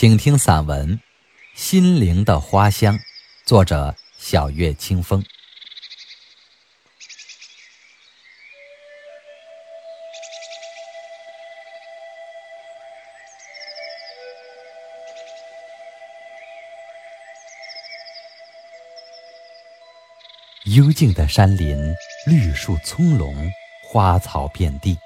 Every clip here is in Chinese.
请听散文《心灵的花香》，作者小月清风。幽静的山林，绿树葱茏，花草遍地，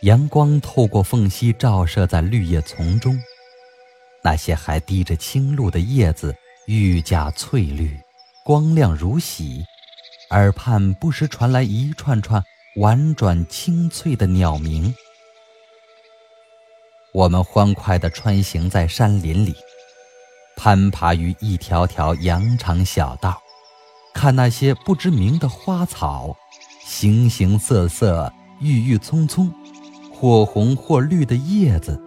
阳光透过缝隙照射在绿叶丛中。那些还滴着青露的叶子愈加翠绿，光亮如洗。耳畔不时传来一串串婉转清脆的鸟鸣。我们欢快地穿行在山林里，攀爬于一条条羊肠小道，看那些不知名的花草，形形色色、郁郁葱葱，或红或绿的叶子。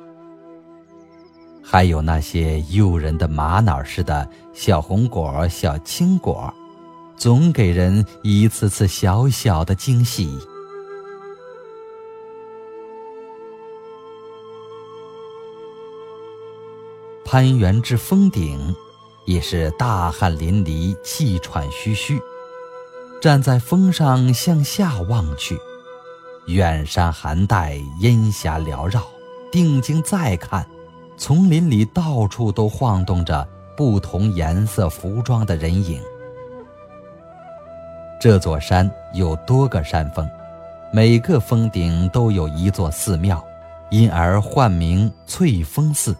还有那些诱人的玛瑙似的小红果、小青果，总给人一次次小小的惊喜。攀援至峰顶，已是大汗淋漓、气喘吁吁。站在峰上向下望去，远山寒带，烟霞缭绕。定睛再看。丛林里到处都晃动着不同颜色服装的人影。这座山有多个山峰，每个峰顶都有一座寺庙，因而唤名翠峰寺。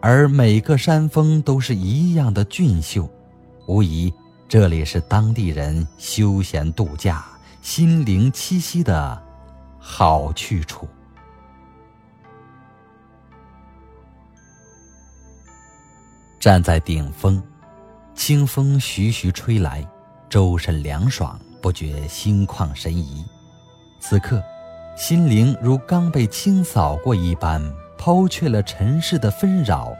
而每个山峰都是一样的俊秀，无疑这里是当地人休闲度假、心灵栖息的好去处。站在顶峰，清风徐徐吹来，周身凉爽，不觉心旷神怡。此刻，心灵如刚被清扫过一般，抛却了尘世的纷扰，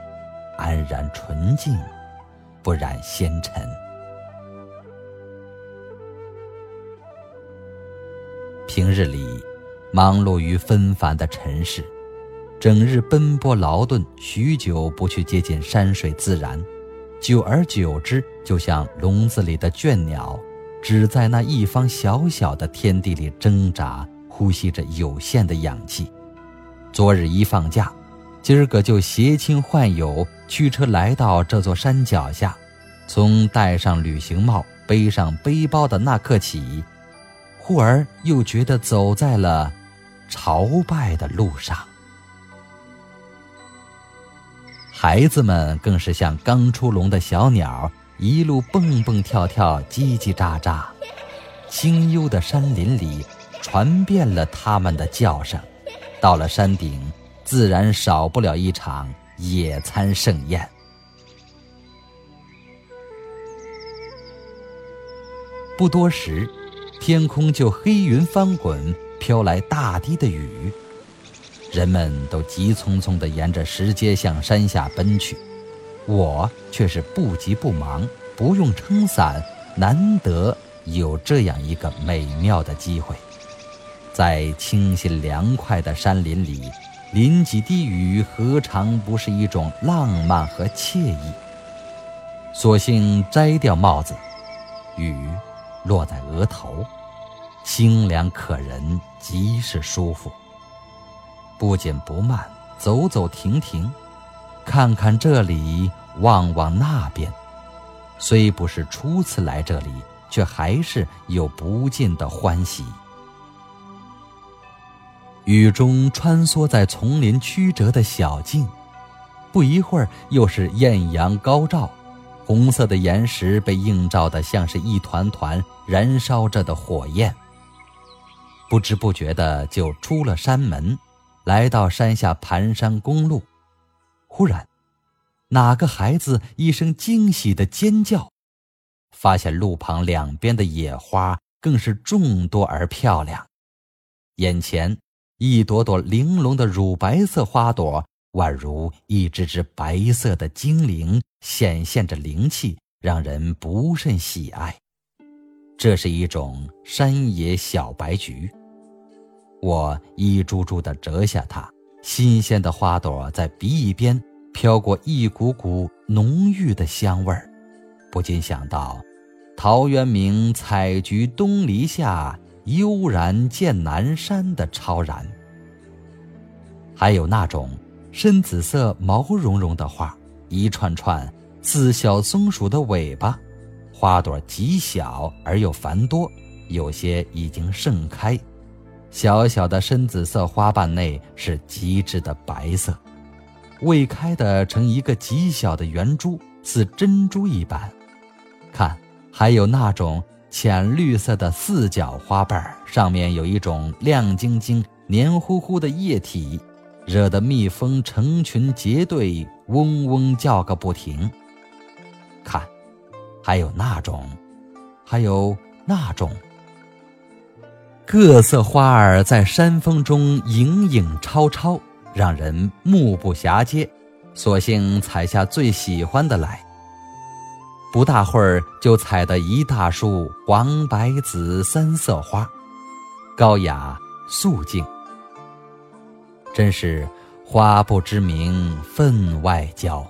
安然纯净，不染纤尘。平日里，忙碌于纷繁的尘世。整日奔波劳顿，许久不去接近山水自然，久而久之，就像笼子里的倦鸟，只在那一方小小的天地里挣扎，呼吸着有限的氧气。昨日一放假，今儿个就携亲唤友，驱车来到这座山脚下。从戴上旅行帽、背上背包的那刻起，忽而又觉得走在了朝拜的路上。孩子们更是像刚出笼的小鸟，一路蹦蹦跳跳，叽叽喳喳。清幽的山林里，传遍了他们的叫声。到了山顶，自然少不了一场野餐盛宴。不多时，天空就黑云翻滚，飘来大滴的雨。人们都急匆匆地沿着石阶向山下奔去，我却是不急不忙，不用撑伞，难得有这样一个美妙的机会。在清新凉快的山林里，淋几滴雨，何尝不是一种浪漫和惬意？索性摘掉帽子，雨落在额头，清凉可人，极是舒服。不紧不慢，走走停停，看看这里，望望那边。虽不是初次来这里，却还是有不尽的欢喜。雨中穿梭在丛林曲折的小径，不一会儿又是艳阳高照，红色的岩石被映照的像是一团团燃烧着的火焰。不知不觉的就出了山门。来到山下盘山公路，忽然，哪个孩子一声惊喜的尖叫，发现路旁两边的野花更是众多而漂亮。眼前一朵朵玲珑的乳白色花朵，宛如一只只白色的精灵，显现着灵气，让人不甚喜爱。这是一种山野小白菊。我一株株地折下它，新鲜的花朵在鼻翼边飘过一股股浓郁的香味儿，不禁想到“陶渊明采菊东篱下，悠然见南山”的超然。还有那种深紫色毛茸茸的花，一串串似小松鼠的尾巴，花朵极小而又繁多，有些已经盛开。小小的深紫色花瓣内是极致的白色。未开的成一个极小的圆珠，似珍珠一般。看，还有那种浅绿色的四角花瓣，上面有一种亮晶晶、黏糊糊的液体，惹得蜜蜂成群结队，嗡嗡叫个不停。看，还有那种，还有那种，各色花儿在山峰中影影绰绰。让人目不暇接，索性采下最喜欢的来。不大会儿就采得一大束黄、白、紫三色花，高雅素净。真是花不知名分外娇，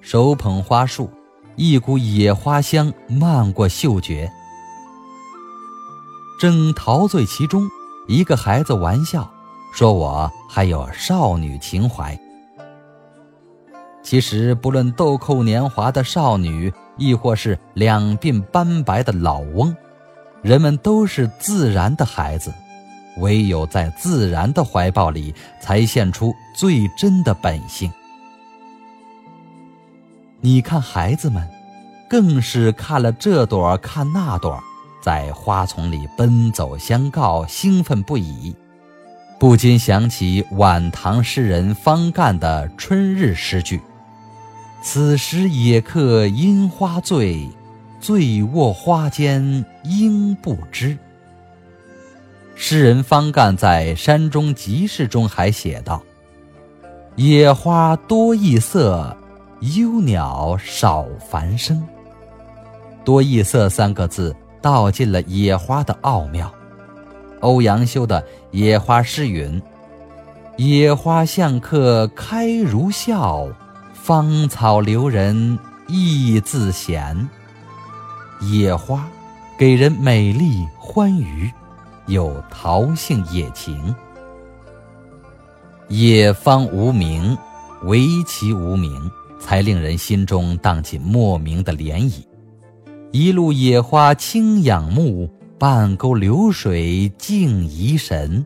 手捧花束，一股野花香漫过嗅觉。正陶醉其中，一个孩子玩笑。说我还有少女情怀。其实，不论豆蔻年华的少女，亦或是两鬓斑白的老翁，人们都是自然的孩子。唯有在自然的怀抱里，才现出最真的本性。你看，孩子们，更是看了这朵，看那朵，在花丛里奔走相告，兴奋不已。不禁想起晚唐诗人方干的春日诗句：“此时野客樱花醉，醉卧花间应不知。”诗人方干在《山中集市》中还写道：“野花多异色，幽鸟少繁声。”多异色三个字道尽了野花的奥妙。欧阳修的《野花》诗云：“野花向客开如笑，芳草留人意自闲。”野花给人美丽欢愉，有桃性野情。野芳无名，唯其无名，才令人心中荡起莫名的涟漪。一路野花清仰慕。半沟流水静怡神，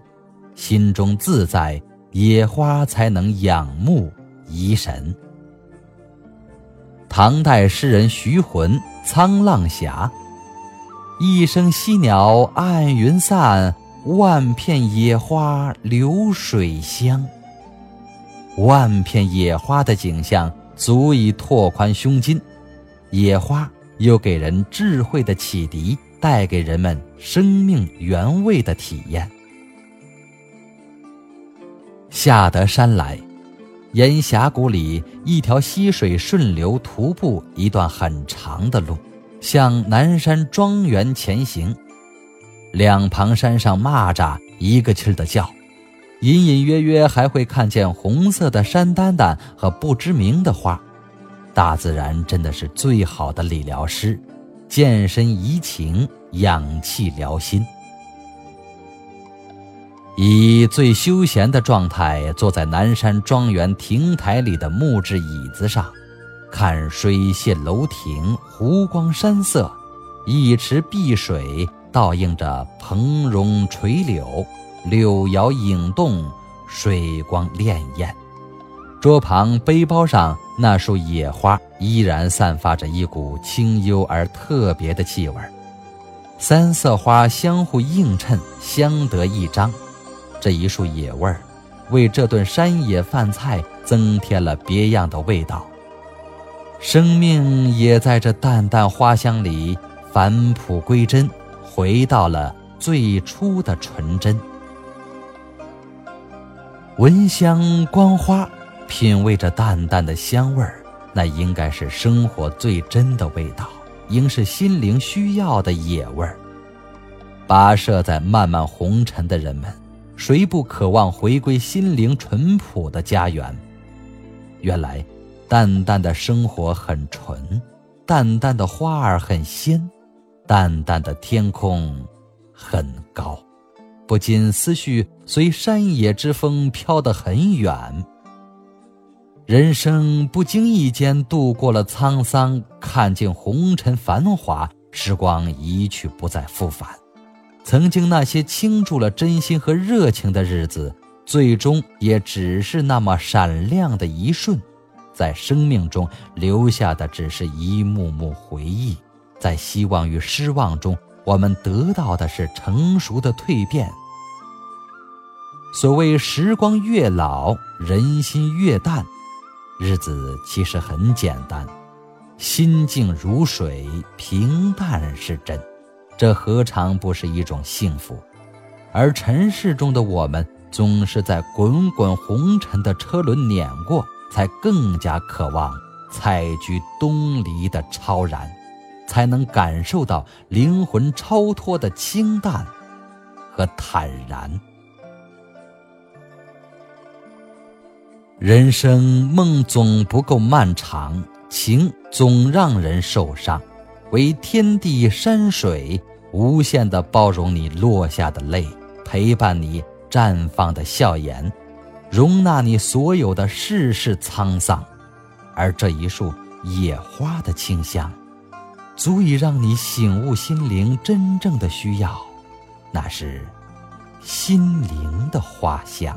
心中自在，野花才能仰慕怡神。唐代诗人徐浑《沧浪峡》：一声溪鸟暗云散，万片野花流水香。万片野花的景象足以拓宽胸襟，野花又给人智慧的启迪。带给人们生命原味的体验。下得山来，沿峡谷里一条溪水顺流，徒步一段很长的路，向南山庄园前行。两旁山上蚂蚱一个劲儿的叫，隐隐约约还会看见红色的山丹丹和不知名的花。大自然真的是最好的理疗师。健身怡情，养气疗心。以最休闲的状态坐在南山庄园亭台里的木质椅子上，看水榭楼亭，湖光山色，一池碧水倒映着蓬荣垂柳，柳摇影动，水光潋滟。桌旁背包上那束野花依然散发着一股清幽而特别的气味，三色花相互映衬，相得益彰。这一束野味儿，为这顿山野饭菜增添了别样的味道。生命也在这淡淡花香里返璞归真，回到了最初的纯真。闻香观花。品味着淡淡的香味儿，那应该是生活最真的味道，应是心灵需要的野味儿。跋涉在漫漫红尘的人们，谁不渴望回归心灵淳朴的家园？原来，淡淡的生活很纯，淡淡的花儿很鲜，淡淡的天空很高，不禁思绪随山野之风飘得很远。人生不经意间度过了沧桑，看尽红尘繁华，时光一去不再复返。曾经那些倾注了真心和热情的日子，最终也只是那么闪亮的一瞬，在生命中留下的只是一幕幕回忆。在希望与失望中，我们得到的是成熟的蜕变。所谓时光越老，人心越淡。日子其实很简单，心静如水，平淡是真，这何尝不是一种幸福？而尘世中的我们，总是在滚滚红尘的车轮碾过，才更加渴望采菊东篱的超然，才能感受到灵魂超脱的清淡和坦然。人生梦总不够漫长，情总让人受伤，唯天地山水无限的包容你落下的泪，陪伴你绽放的笑颜，容纳你所有的世事沧桑。而这一束野花的清香，足以让你醒悟心灵真正的需要，那是心灵的花香。